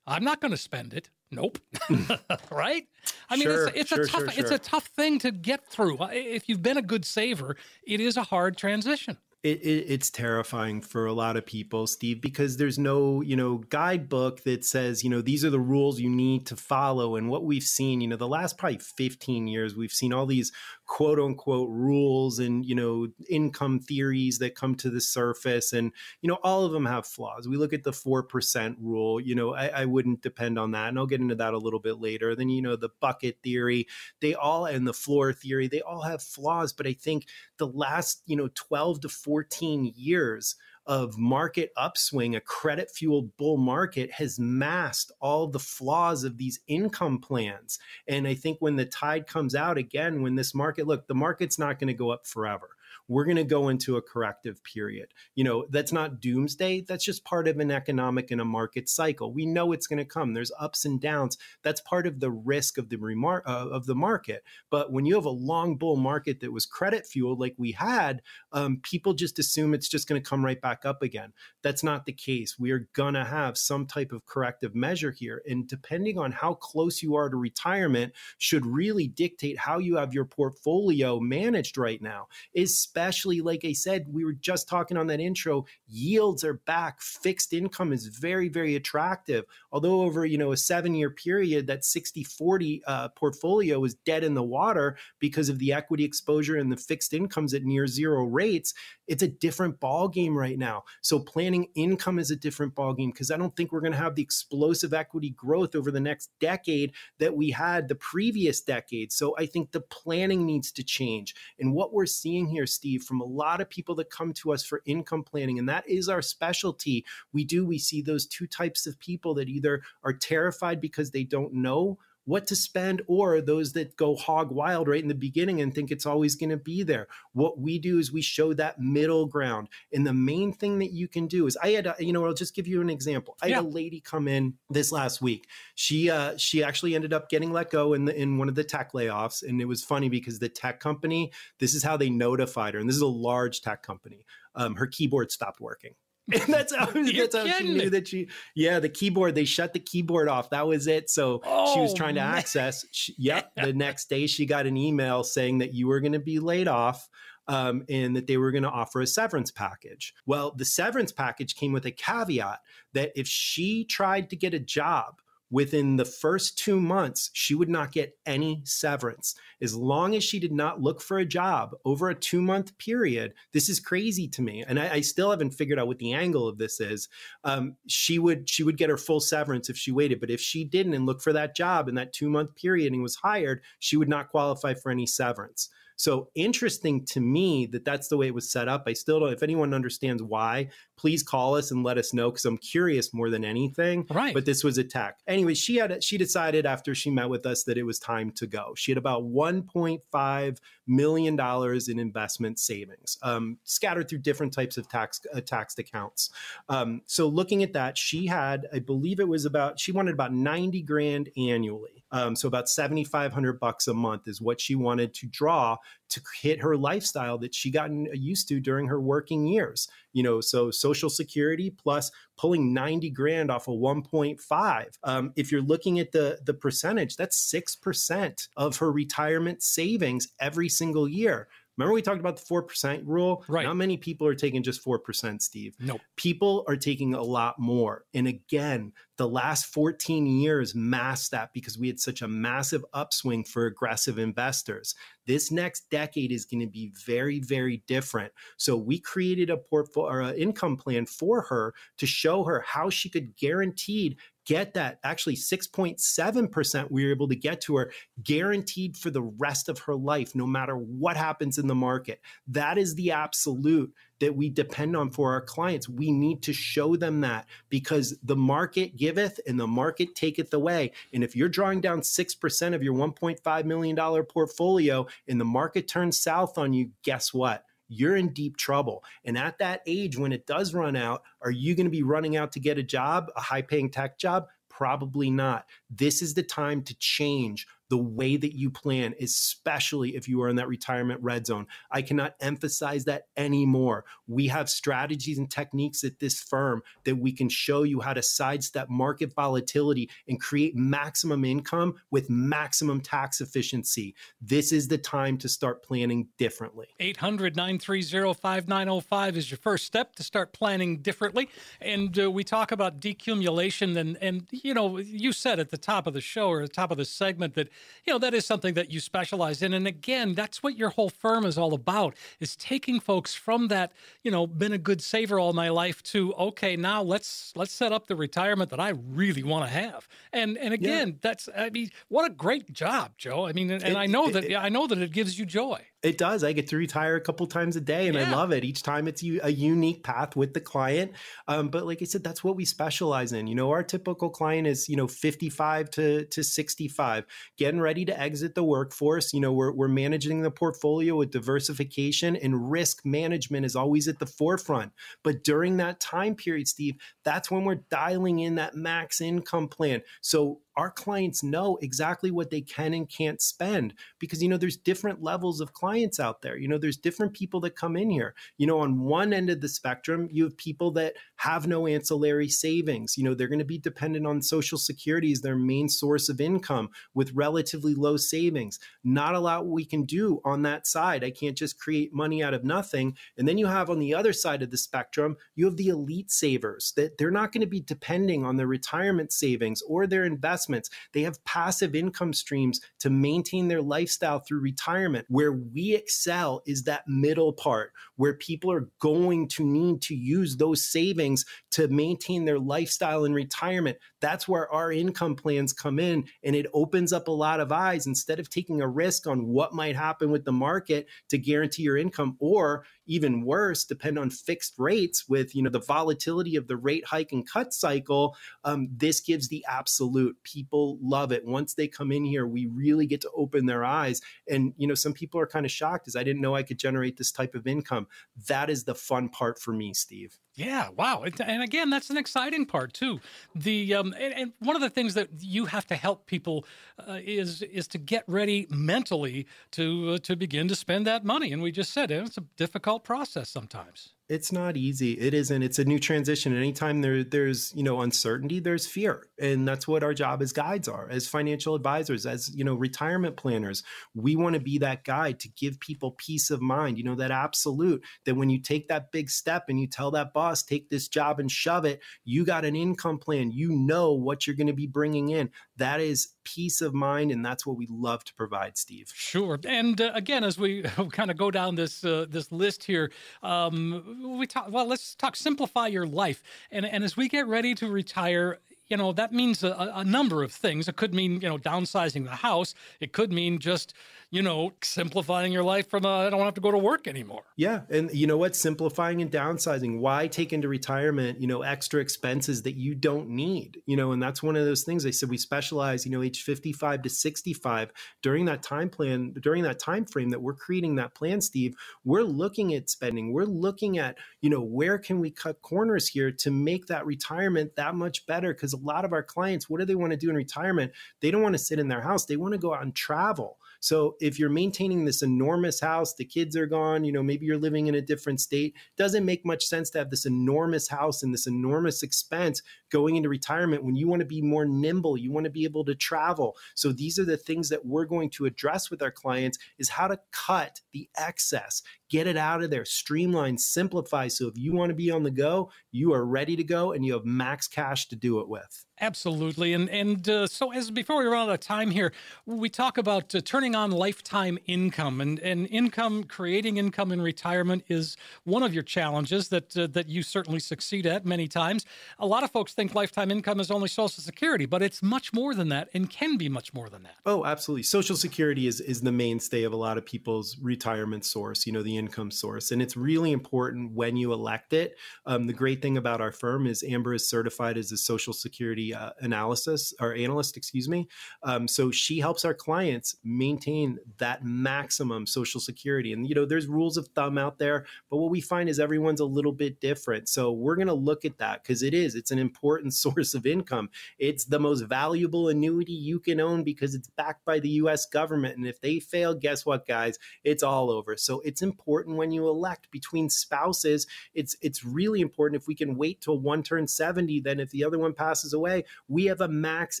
I'm not going to spend it. Nope. right? I mean, sure, it's, it's sure, a tough sure, it's a tough thing to get through. If you've been a good saver, it is a hard transition it, it, it's terrifying for a lot of people, Steve, because there's no, you know, guidebook that says, you know, these are the rules you need to follow. And what we've seen, you know, the last probably 15 years, we've seen all these quote unquote rules and, you know, income theories that come to the surface. And, you know, all of them have flaws. We look at the 4% rule, you know, I, I wouldn't depend on that. And I'll get into that a little bit later. Then, you know, the bucket theory, they all, and the floor theory, they all have flaws. But I think the last, you know, 12 to 14 years of market upswing, a credit fueled bull market has masked all the flaws of these income plans. And I think when the tide comes out again, when this market, look, the market's not going to go up forever we're going to go into a corrective period. You know, that's not doomsday. That's just part of an economic and a market cycle. We know it's going to come. There's ups and downs. That's part of the risk of the remar- uh, of the market. But when you have a long bull market that was credit fueled like we had, um, people just assume it's just going to come right back up again. That's not the case. We are going to have some type of corrective measure here. And depending on how close you are to retirement, should really dictate how you have your portfolio managed right now. Is especially like I said, we were just talking on that intro, yields are back. Fixed income is very, very attractive. Although over, you know, a seven year period, that 60 40 uh, portfolio was dead in the water because of the equity exposure and the fixed incomes at near zero rates. It's a different ball game right now. So planning income is a different ball game because I don't think we're going to have the explosive equity growth over the next decade that we had the previous decade. So I think the planning needs to change. And what we're seeing here, Steve Steve, from a lot of people that come to us for income planning, and that is our specialty. We do, we see those two types of people that either are terrified because they don't know what to spend or those that go hog wild right in the beginning and think it's always going to be there. What we do is we show that middle ground. And the main thing that you can do is I had, a, you know, I'll just give you an example. I had a lady come in this last week. She uh, she actually ended up getting let go in the in one of the tech layoffs, and it was funny because the tech company, this is how they notified her, and this is a large tech company. Um, her keyboard stopped working. and that's how, that's how she knew that she yeah the keyboard they shut the keyboard off. That was it. So oh, she was oh, trying to man. access she, yep the next day she got an email saying that you were going to be laid off um, and that they were going to offer a severance package. Well the severance package came with a caveat that if she tried to get a job within the first two months, she would not get any severance. As long as she did not look for a job over a two month period, this is crazy to me. And I, I, still haven't figured out what the angle of this is. Um, she would she would get her full severance if she waited. But if she didn't and looked for that job in that two month period and was hired, she would not qualify for any severance. So interesting to me that that's the way it was set up. I still don't, if anyone understands why, please call us and let us know because I'm curious more than anything. Right. But this was a tech. Anyway, she had, she decided after she met with us that it was time to go. She had about 1.5 million dollars in investment savings, um, scattered through different types of tax uh, taxed accounts. Um, so looking at that, she had, I believe it was about, she wanted about 90 grand annually. Um, so about 7,500 bucks a month is what she wanted to draw to hit her lifestyle that she gotten used to during her working years. You know, so social security plus pulling 90 grand off of 1.5. Um, if you're looking at the the percentage, that's 6% of her retirement savings every single year. Remember we talked about the 4% rule? Right. Not many people are taking just 4%, Steve. Nope. People are taking a lot more. And again, the last 14 years masked that because we had such a massive upswing for aggressive investors. This next decade is going to be very, very different. So we created a portfolio income plan for her to show her how she could guaranteed get that actually 6.7% we were able to get to her guaranteed for the rest of her life no matter what happens in the market. That is the absolute that we depend on for our clients. We need to show them that because the market giveth and the market taketh away. And if you're drawing down 6% of your 1.5 million dollar portfolio and the market turns south on you guess what you're in deep trouble. And at that age, when it does run out, are you going to be running out to get a job, a high paying tech job? Probably not. This is the time to change the way that you plan, especially if you are in that retirement red zone. I cannot emphasize that anymore. We have strategies and techniques at this firm that we can show you how to sidestep market volatility and create maximum income with maximum tax efficiency. This is the time to start planning differently. 800 930 5905 is your first step to start planning differently. And uh, we talk about decumulation. And, and, you know, you said at the top of the show or the top of the segment that you know, that is something that you specialize in. And again, that's what your whole firm is all about is taking folks from that, you know, been a good saver all my life to, okay, now let's, let's set up the retirement that I really want to have. And, and again, yeah. that's, I mean, what a great job, Joe. I mean, and, it, I know it, that, it, I know that it gives you joy. It does. I get to retire a couple times a day, and yeah. I love it. Each time it's a unique path with the client. Um, but like I said, that's what we specialize in. You know, our typical client is you know 55 to to 65, getting ready to exit the workforce. You know, we're we're managing the portfolio with diversification and risk management is always at the forefront. But during that time period, Steve, that's when we're dialing in that max income plan. So our clients know exactly what they can and can't spend because you know there's different levels of clients out there. You know there's different people that come in here. You know on one end of the spectrum you have people that have no ancillary savings. You know they're going to be dependent on social security as their main source of income with relatively low savings. Not a lot we can do on that side. I can't just create money out of nothing. And then you have on the other side of the spectrum you have the elite savers that they're not going to be depending on their retirement savings or their investments investments. They have passive income streams to maintain their lifestyle through retirement. Where we excel is that middle part where people are going to need to use those savings to maintain their lifestyle in retirement. That's where our income plans come in and it opens up a lot of eyes instead of taking a risk on what might happen with the market to guarantee your income or even worse depend on fixed rates with you know the volatility of the rate hike and cut cycle um, this gives the absolute people love it once they come in here we really get to open their eyes and you know some people are kind of shocked as i didn't know i could generate this type of income that is the fun part for me steve yeah, wow, and again, that's an exciting part too. The um, and, and one of the things that you have to help people uh, is is to get ready mentally to uh, to begin to spend that money. And we just said it's a difficult process sometimes. It's not easy. It isn't. It's a new transition. Anytime there there's, you know, uncertainty, there's fear. And that's what our job as guides are, as financial advisors, as, you know, retirement planners. We want to be that guide to give people peace of mind, you know, that absolute that when you take that big step and you tell that boss, take this job and shove it, you got an income plan. You know what you're going to be bringing in. That is peace of mind and that's what we love to provide, Steve. Sure. And uh, again as we kind of go down this uh, this list here, um, we talk. Well, let's talk. Simplify your life, and and as we get ready to retire, you know that means a, a, number of things it could mean you know downsizing the house it could mean just you know, simplifying your life from I don't have to go to work anymore. Yeah. And you know what? Simplifying and downsizing. Why take into retirement, you know, extra expenses that you don't need? You know, and that's one of those things I said we specialize, you know, age 55 to 65 during that time plan, during that time frame that we're creating that plan, Steve, we're looking at spending. We're looking at, you know, where can we cut corners here to make that retirement that much better? Because a lot of our clients, what do they want to do in retirement? They don't want to sit in their house. They want to go out and travel. So if you're maintaining this enormous house, the kids are gone, you know, maybe you're living in a different state, doesn't make much sense to have this enormous house and this enormous expense going into retirement when you want to be more nimble, you want to be able to travel. So these are the things that we're going to address with our clients is how to cut the excess, get it out of there, streamline, simplify. So if you want to be on the go, you are ready to go and you have max cash to do it with. Absolutely, and and uh, so as before we run out of time here, we talk about uh, turning on lifetime income, and and income, creating income in retirement is one of your challenges that uh, that you certainly succeed at many times. A lot of folks think lifetime income is only Social Security, but it's much more than that, and can be much more than that. Oh, absolutely. Social Security is is the mainstay of a lot of people's retirement source. You know, the income source, and it's really important when you elect it. Um, the great thing about our firm is Amber is certified as a Social Security uh, analysis or analyst, excuse me. Um, so she helps our clients maintain that maximum Social Security. And you know, there's rules of thumb out there, but what we find is everyone's a little bit different. So we're going to look at that because it is. It's an important source of income. It's the most valuable annuity you can own because it's backed by the U.S. government. And if they fail, guess what, guys? It's all over. So it's important when you elect between spouses. It's it's really important if we can wait till one turns 70, then if the other one passes away we have a max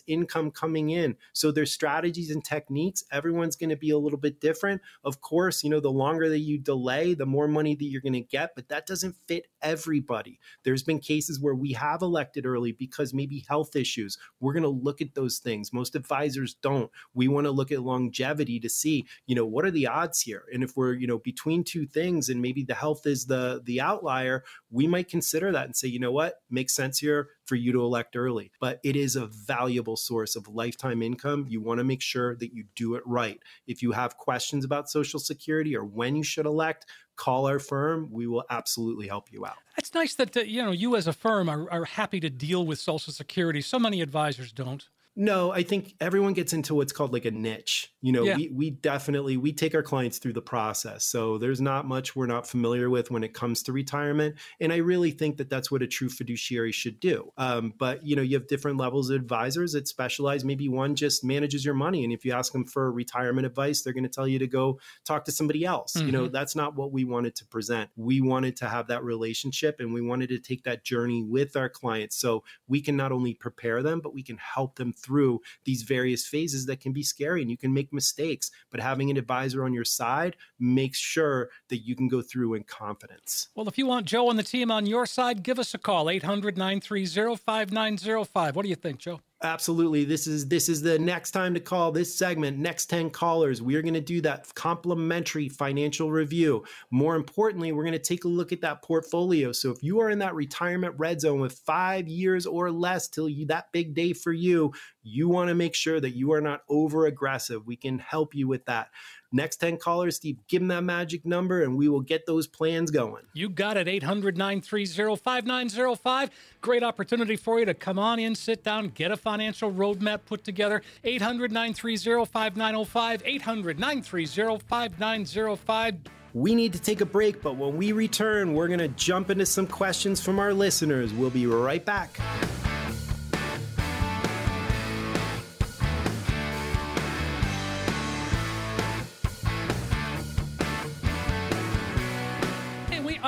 income coming in. So there's strategies and techniques. Everyone's going to be a little bit different. Of course, you know, the longer that you delay, the more money that you're going to get, but that doesn't fit everybody. There's been cases where we have elected early because maybe health issues. We're going to look at those things. Most advisors don't. We want to look at longevity to see, you know, what are the odds here? And if we're, you know, between two things and maybe the health is the the outlier, we might consider that and say, you know what, makes sense here for you to elect early. But it is a valuable source of lifetime income. You want to make sure that you do it right. If you have questions about Social Security or when you should elect, call our firm. We will absolutely help you out. It's nice that uh, you know you as a firm are, are happy to deal with Social Security. So many advisors don't. No, I think everyone gets into what's called like a niche. You know, yeah. we, we definitely we take our clients through the process. So there's not much we're not familiar with when it comes to retirement, and I really think that that's what a true fiduciary should do. Um, but you know, you have different levels of advisors that specialize. Maybe one just manages your money, and if you ask them for retirement advice, they're going to tell you to go talk to somebody else. Mm-hmm. You know, mm-hmm. that's not what we wanted to present. We wanted to have that relationship, and we wanted to take that journey with our clients, so we can not only prepare them, but we can help them through these various phases that can be scary and you can make mistakes. But having an advisor on your side makes sure that you can go through in confidence. Well, if you want Joe and the team on your side, give us a call 800 930 5905. What do you think, Joe? Absolutely. This is this is the next time to call this segment. Next 10 callers, we are going to do that complimentary financial review. More importantly, we're going to take a look at that portfolio. So if you are in that retirement red zone with 5 years or less till you that big day for you, you want to make sure that you are not over aggressive. We can help you with that. Next 10 callers, Steve, give them that magic number and we will get those plans going. You got it. 800 930 5905. Great opportunity for you to come on in, sit down, get a financial roadmap put together. 800 930 5905. 800 930 5905. We need to take a break, but when we return, we're going to jump into some questions from our listeners. We'll be right back.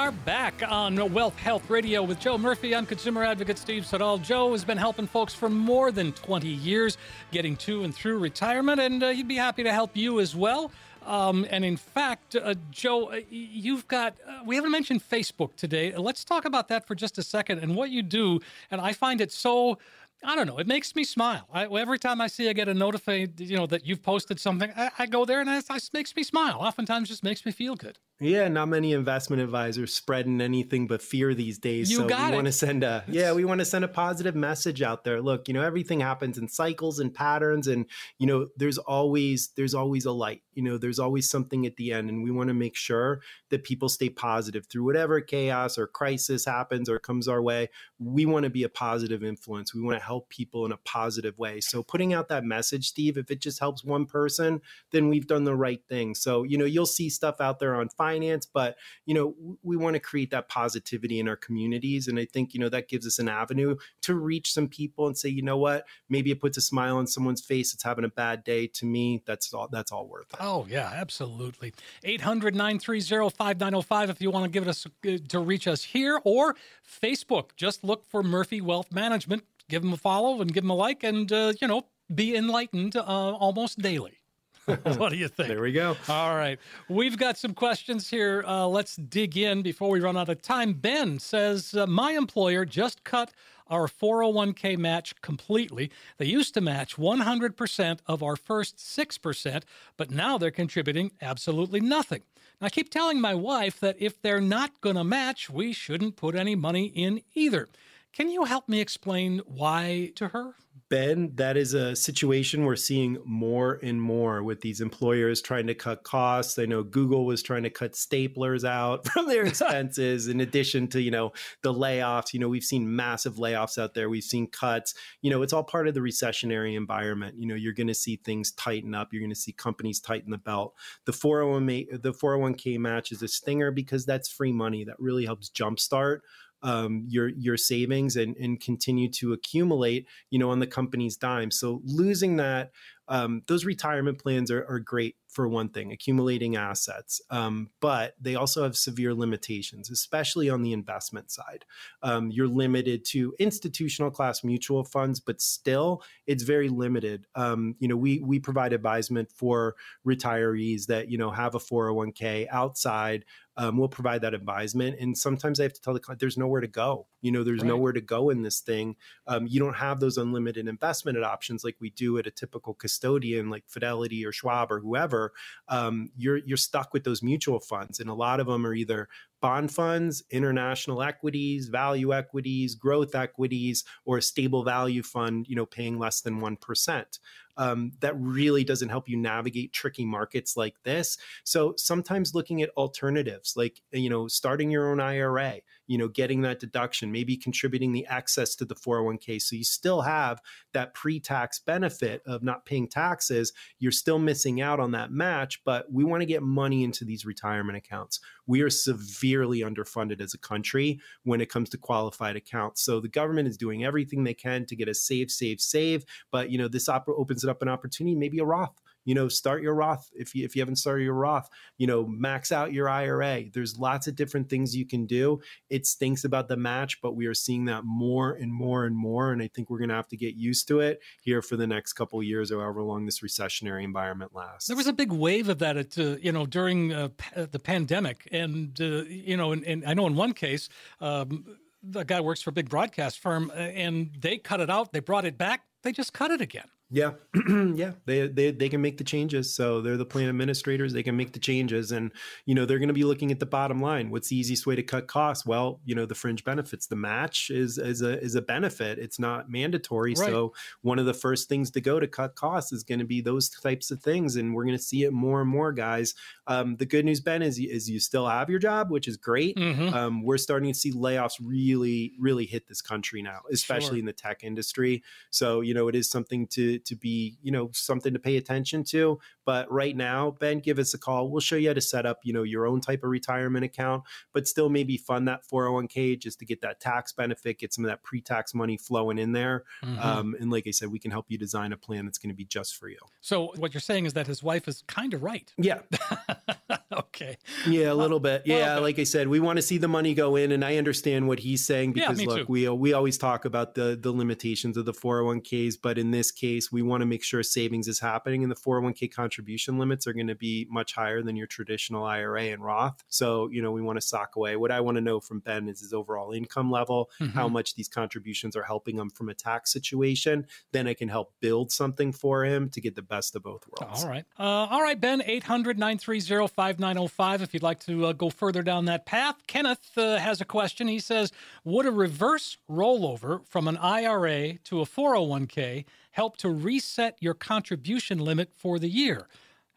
Are back on Wealth Health Radio with Joe Murphy. I'm consumer advocate Steve Siddall. Joe has been helping folks for more than 20 years getting to and through retirement, and uh, he'd be happy to help you as well. Um, and in fact, uh, Joe, uh, you've got, uh, we haven't mentioned Facebook today. Let's talk about that for just a second and what you do. And I find it so I don't know. It makes me smile. I, every time I see I get a notification, you know, that you've posted something, I, I go there and it, it makes me smile. Oftentimes, just makes me feel good. Yeah, not many investment advisors spreading anything but fear these days. You so got we want to send a yeah, we want to send a positive message out there. Look, you know, everything happens in cycles and patterns, and you know, there's always there's always a light. You know, there's always something at the end, and we want to make sure that people stay positive through whatever chaos or crisis happens or comes our way. We want to be a positive influence. We want to help people in a positive way. So putting out that message, Steve, if it just helps one person, then we've done the right thing. So you know, you'll see stuff out there on finance, but you know, we want to create that positivity in our communities, and I think you know that gives us an avenue to reach some people and say, you know what, maybe it puts a smile on someone's face that's having a bad day. To me, that's all that's all worth it. Oh yeah, absolutely. 800-930-5905 if you want to give us uh, to reach us here or Facebook. Just look for Murphy Wealth Management. Give them a follow and give them a like, and uh, you know, be enlightened uh, almost daily. what do you think? There we go. All right. We've got some questions here. Uh, let's dig in before we run out of time. Ben says, uh, My employer just cut our 401k match completely. They used to match 100% of our first 6%, but now they're contributing absolutely nothing. I keep telling my wife that if they're not going to match, we shouldn't put any money in either. Can you help me explain why to her? Ben, that is a situation we're seeing more and more with these employers trying to cut costs. I know Google was trying to cut staplers out from their expenses in addition to, you know, the layoffs. You know, we've seen massive layoffs out there. We've seen cuts. You know, it's all part of the recessionary environment. You know, you're going to see things tighten up. You're going to see companies tighten the belt. The 401 the 401k match is a stinger because that's free money that really helps jumpstart um, your your savings and and continue to accumulate, you know, on the company's dime. So losing that, um, those retirement plans are, are great for one thing, accumulating assets, um, but they also have severe limitations, especially on the investment side. Um, you're limited to institutional class mutual funds, but still, it's very limited. Um, you know, we we provide advisement for retirees that you know have a 401k outside um, we'll provide that advisement. And sometimes I have to tell the client there's nowhere to go. You know, there's right. nowhere to go in this thing. Um, you don't have those unlimited investment options like we do at a typical custodian like Fidelity or Schwab or whoever. Um, you're you're stuck with those mutual funds, and a lot of them are either bond funds, international equities, value equities, growth equities, or a stable value fund, you know, paying less than 1%. Um, that really doesn't help you navigate tricky markets like this. So sometimes looking at alternatives, like, you know, starting your own IRA, you know, getting that deduction, maybe contributing the excess to the 401k. So you still have that pre tax benefit of not paying taxes. You're still missing out on that match, but we want to get money into these retirement accounts. We are severely underfunded as a country when it comes to qualified accounts. So the government is doing everything they can to get us save, save, save. But, you know, this op- opens it up an opportunity, maybe a Roth you know start your roth if you if you haven't started your roth you know max out your ira there's lots of different things you can do. It stinks about the match but we are seeing that more and more and more and i think we're going to have to get used to it here for the next couple years or however long this recessionary environment lasts. There was a big wave of that at uh, you know during uh, p- the pandemic and uh, you know and, and, i know in one case um, the guy works for a big broadcast firm uh, and they cut it out. They brought it back. They just cut it again yeah, yeah, they, they they can make the changes. So they're the plan administrators. They can make the changes, and you know they're going to be looking at the bottom line. What's the easiest way to cut costs? Well, you know the fringe benefits. The match is is a is a benefit. It's not mandatory. Right. So one of the first things to go to cut costs is going to be those types of things, and we're going to see it more and more, guys. Um, the good news, Ben, is is you still have your job, which is great. Mm-hmm. Um, we're starting to see layoffs really really hit this country now, especially sure. in the tech industry. So you know it is something to to be, you know, something to pay attention to. But right now, Ben, give us a call. We'll show you how to set up, you know, your own type of retirement account, but still maybe fund that 401k just to get that tax benefit, get some of that pre-tax money flowing in there. Mm-hmm. Um, and like I said, we can help you design a plan that's going to be just for you. So what you're saying is that his wife is kind of right. Yeah. okay. Yeah, a little bit. Yeah, okay. like I said, we want to see the money go in, and I understand what he's saying because me look, too. we we always talk about the the limitations of the 401ks, but in this case, we want to make sure savings is happening, and the 401k contribution limits are going to be much higher than your traditional IRA and Roth. So you know, we want to sock away. What I want to know from Ben is his overall income level, how Mhm. much these contributions are helping him from a tax situation. Then I can help build something for him to get the best of both worlds. All right. Uh, all right, Ben, 800 930 5905 if you'd like to uh, go further down that path. Kenneth uh, has a question. He says Would a reverse rollover from an IRA to a 401k help to reset your contribution limit for the year?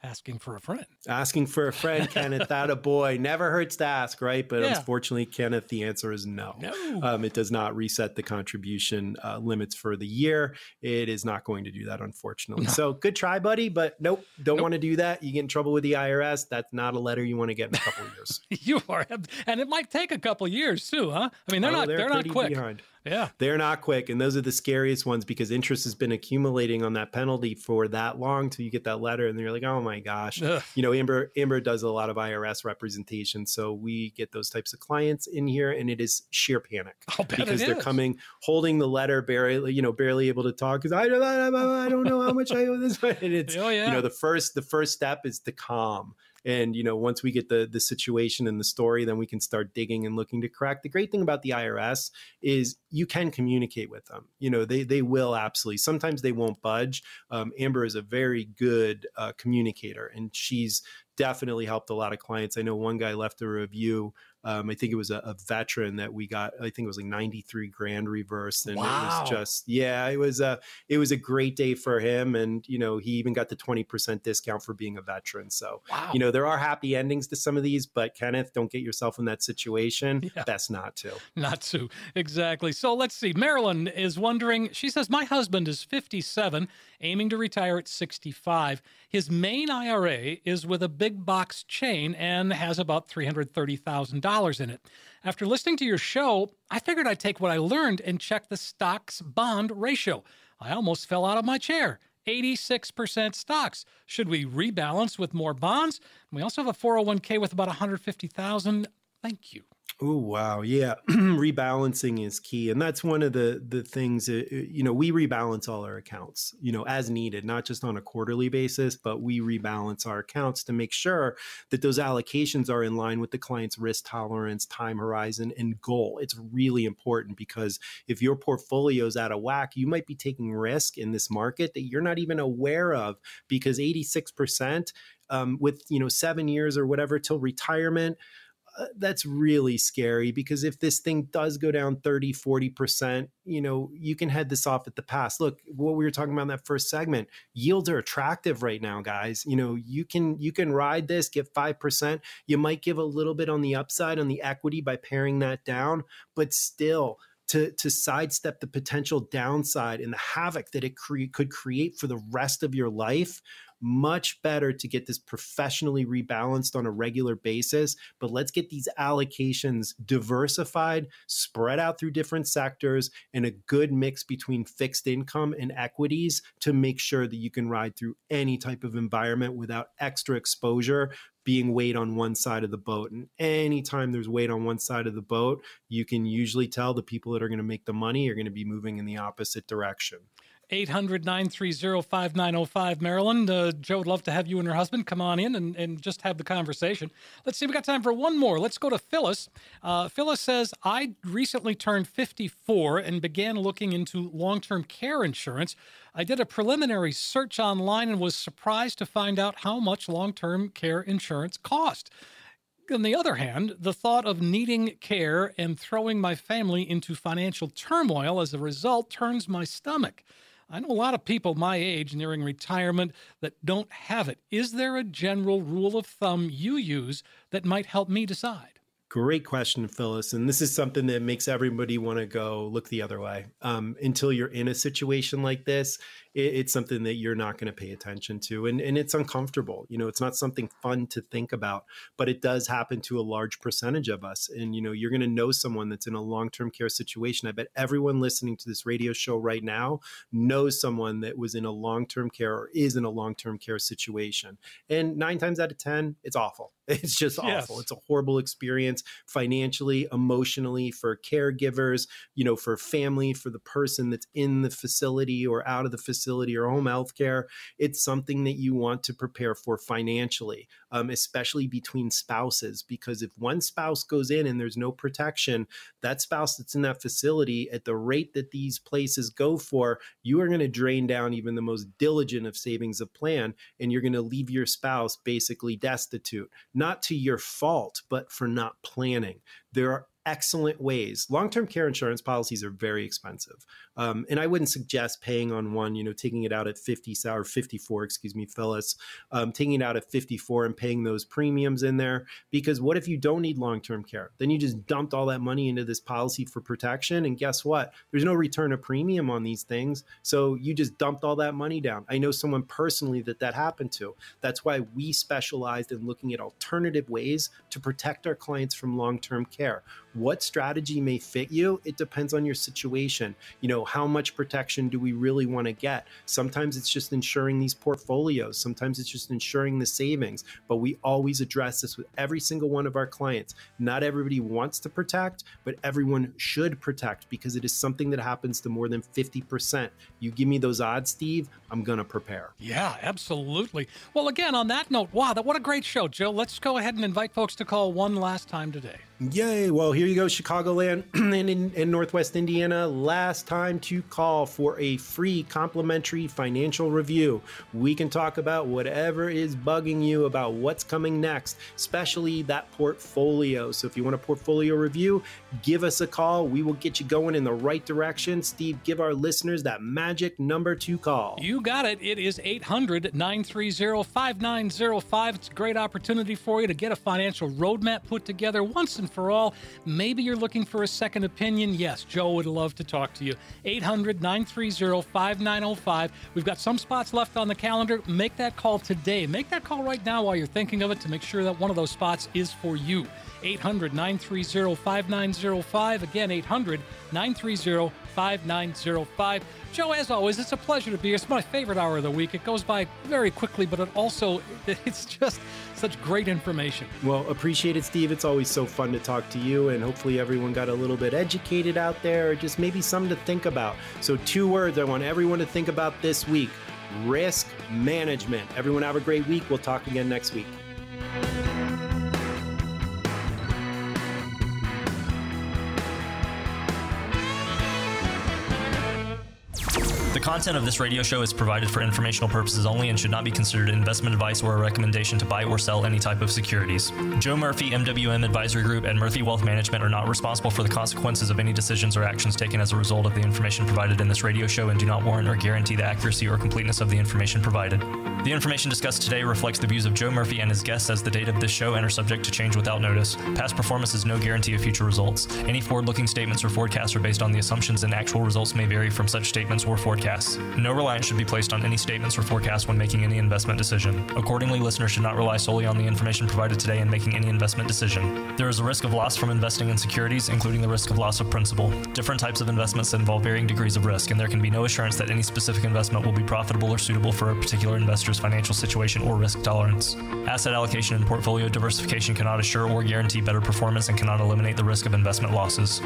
Asking for a friend. Asking for a friend, Kenneth, that a boy. Never hurts to ask, right? But Yeah. unfortunately, Kenneth, the answer is no. No. Um, it does not reset the contribution uh, limits for the year. It is not going to do that, unfortunately. So good try, buddy, but nope, don't Nope. want to do that. You get in trouble with the IRS. That's not a letter you want to get in a couple of years. you are, and it might take a couple years too, huh? I mean, they're Oh, not they're, not quick. behind. Yeah. They're not quick, and those are the scariest ones because interest has been accumulating on that penalty for that long till you get that letter, and you're like, oh my gosh. Ugh. You know, Amber Amber does a lot of IRS representation, so we get those types of clients in here, and it is sheer panic because they're is. coming holding the letter, barely you know, barely able to talk because I don't I don't know how much I owe this, and it's Oh yeah. you know the first the first step is to calm and you know once we get the the situation and the story then we can start digging and looking to correct the great thing about the irs is you can communicate with them. You know they they will absolutely sometimes they won't budge. Um, amber is a very good uh, communicator and she's definitely helped a lot of clients. I know one guy left a review um, I think it was a, a veteran that we got. I think it was like 93 grand reversed, and it was just yeah, it was a it was a great day for him, and you know he even got the 20 percent discount for being a veteran. So wow. you know there are happy endings to some of these, but Kenneth, don't get yourself in that situation. Yeah. Best not to. Not to. Exactly. So let's see. Marilyn is wondering. She says, My husband is 57, aiming to retire at 65. His main IRA is with a big box chain and has about $330,000 in it. After listening to your show, I figured I'd take what I learned and check the stocks bond ratio. I almost fell out of my chair. 86% stocks. Should we rebalance with more bonds? We also have a 401k with about 150,000. Thank you. Oh wow, yeah, rebalancing is key, and that's one of the the things. That, uh, you know, we rebalance all our accounts, you know, as needed, not just on a quarterly basis, but we rebalance our accounts to make sure that those allocations are in line with the client's risk tolerance, time horizon, and goal. It's really important because if your portfolio is out of whack, you might be taking risk in this market that you're not even aware of because 86 percent um, with you know seven years or whatever till retirement Uh, that's really scary because if this thing does go down 30 40% you know you can head this off at the pass. Look what we were talking about in that first segment yields are attractive right now guys. You know you can you can ride this get 5% you might give a little bit on the upside on the equity by paring that down but still to, to sidestep the potential downside and the havoc that it cre- could create for the rest of your life much better to get this professionally rebalanced on a regular basis. But let's get these allocations diversified, spread out through different sectors, and a good mix between fixed income and equities to make sure that you can ride through any type of environment without extra exposure being weight on one side of the boat. And anytime there's weight on one side of the boat, you can usually tell the people that are going to make the money are going to be moving in the opposite direction. 800 930 5905. Marilyn, uh, Joe would love to have you and her husband come on in and, and just have the conversation. Let's see, we got time for one more. Let's go to Phyllis. Uh, Phyllis says, I recently turned 54 and began looking into long term care insurance. I did a preliminary search online and was surprised to find out how much long term care insurance cost. On the other hand, the thought of needing care and throwing my family into financial turmoil as a result turns my stomach. I know a lot of people my age nearing retirement that don't have it. Is there a general rule of thumb you use that might help me decide? Great question, Phyllis. And this is something that makes everybody want to go look the other way. Um, until you're in a situation like this, it, it's something that you're not going to pay attention to. And, and it's uncomfortable. You know, it's not something fun to think about, but it does happen to a large percentage of us. And, you know, you're going to know someone that's in a long term care situation. I bet everyone listening to this radio show right now knows someone that was in a long term care or is in a long term care situation. And nine times out of 10, it's awful. It's just Yes. awful. It's a horrible experience financially, emotionally, for caregivers, you know, for family, for the person that's in the facility or out of the facility or home health care. It's something that you want to prepare for financially, um, especially between spouses, because if one spouse goes in and there's no protection, that spouse that's in that facility at the rate that these places go for, you are going to drain down even the most diligent of savings of plan and you're going to leave your spouse basically destitute, not to your fault, but for not planning. There are excellent ways. Long term care insurance policies are very expensive. Um, and I wouldn't suggest paying on one, you know, taking it out at 50 or 54, excuse me, Phyllis, um, taking it out at 54 and paying those premiums in there. Because what if you don't need long term care? Then you just dumped all that money into this policy for protection. And guess what? There's no return of premium on these things. So you just dumped all that money down. I know someone personally that that happened to. That's why we specialized in looking at alternative ways to protect our clients from long term care. What strategy may fit you? It depends on your situation. You know, how much protection do we really want to get? Sometimes it's just insuring these portfolios, sometimes it's just insuring the savings, but we always address this with every single one of our clients. Not everybody wants to protect, but everyone should protect because it is something that happens to more than 50%. You give me those odds, Steve, I'm to prepare. Yeah, absolutely. Well, again, on that note, wow, that, what a great show, Joe. Let's go ahead and invite folks to call one last time today. Yay. Well, here you go, Chicagoland and in, in Northwest Indiana. Last time to call for a free complimentary financial review. We can talk about whatever is bugging you about what's coming next, especially that portfolio. So if you want a portfolio review, give us a call. We will get you going in the right direction. Steve, give our listeners that magic number to call. You got it. It is 800 930 5905. It's a great opportunity for you to get a financial roadmap put together once and for all. Maybe you're looking for a second opinion. Yes, Joe would love to talk to you. 800 930 5905. We've got some spots left on the calendar. Make that call today. Make that call right now while you're thinking of it to make sure that one of those spots is for you. 800 930 5905. Again, 800 930 5905. Joe, as always, it's a pleasure to be here. It's my favorite hour of the week. It goes by very quickly, but it also, it's just such great information. Well, appreciate it, Steve. It's always so fun to talk to you, and hopefully, everyone got a little bit educated out there, or just maybe something to think about. So, two words I want everyone to think about this week risk management. Everyone, have a great week. We'll talk again next week. Content of this radio show is provided for informational purposes only and should not be considered investment advice or a recommendation to buy or sell any type of securities. Joe Murphy, MWM Advisory Group, and Murphy Wealth Management are not responsible for the consequences of any decisions or actions taken as a result of the information provided in this radio show and do not warrant or guarantee the accuracy or completeness of the information provided. The information discussed today reflects the views of Joe Murphy and his guests as the date of this show and are subject to change without notice. Past performance is no guarantee of future results. Any forward looking statements or forecasts are based on the assumptions, and actual results may vary from such statements or forecasts. No reliance should be placed on any statements or forecasts when making any investment decision. Accordingly, listeners should not rely solely on the information provided today in making any investment decision. There is a risk of loss from investing in securities, including the risk of loss of principal. Different types of investments involve varying degrees of risk, and there can be no assurance that any specific investment will be profitable or suitable for a particular investor's financial situation or risk tolerance. Asset allocation and portfolio diversification cannot assure or guarantee better performance and cannot eliminate the risk of investment losses.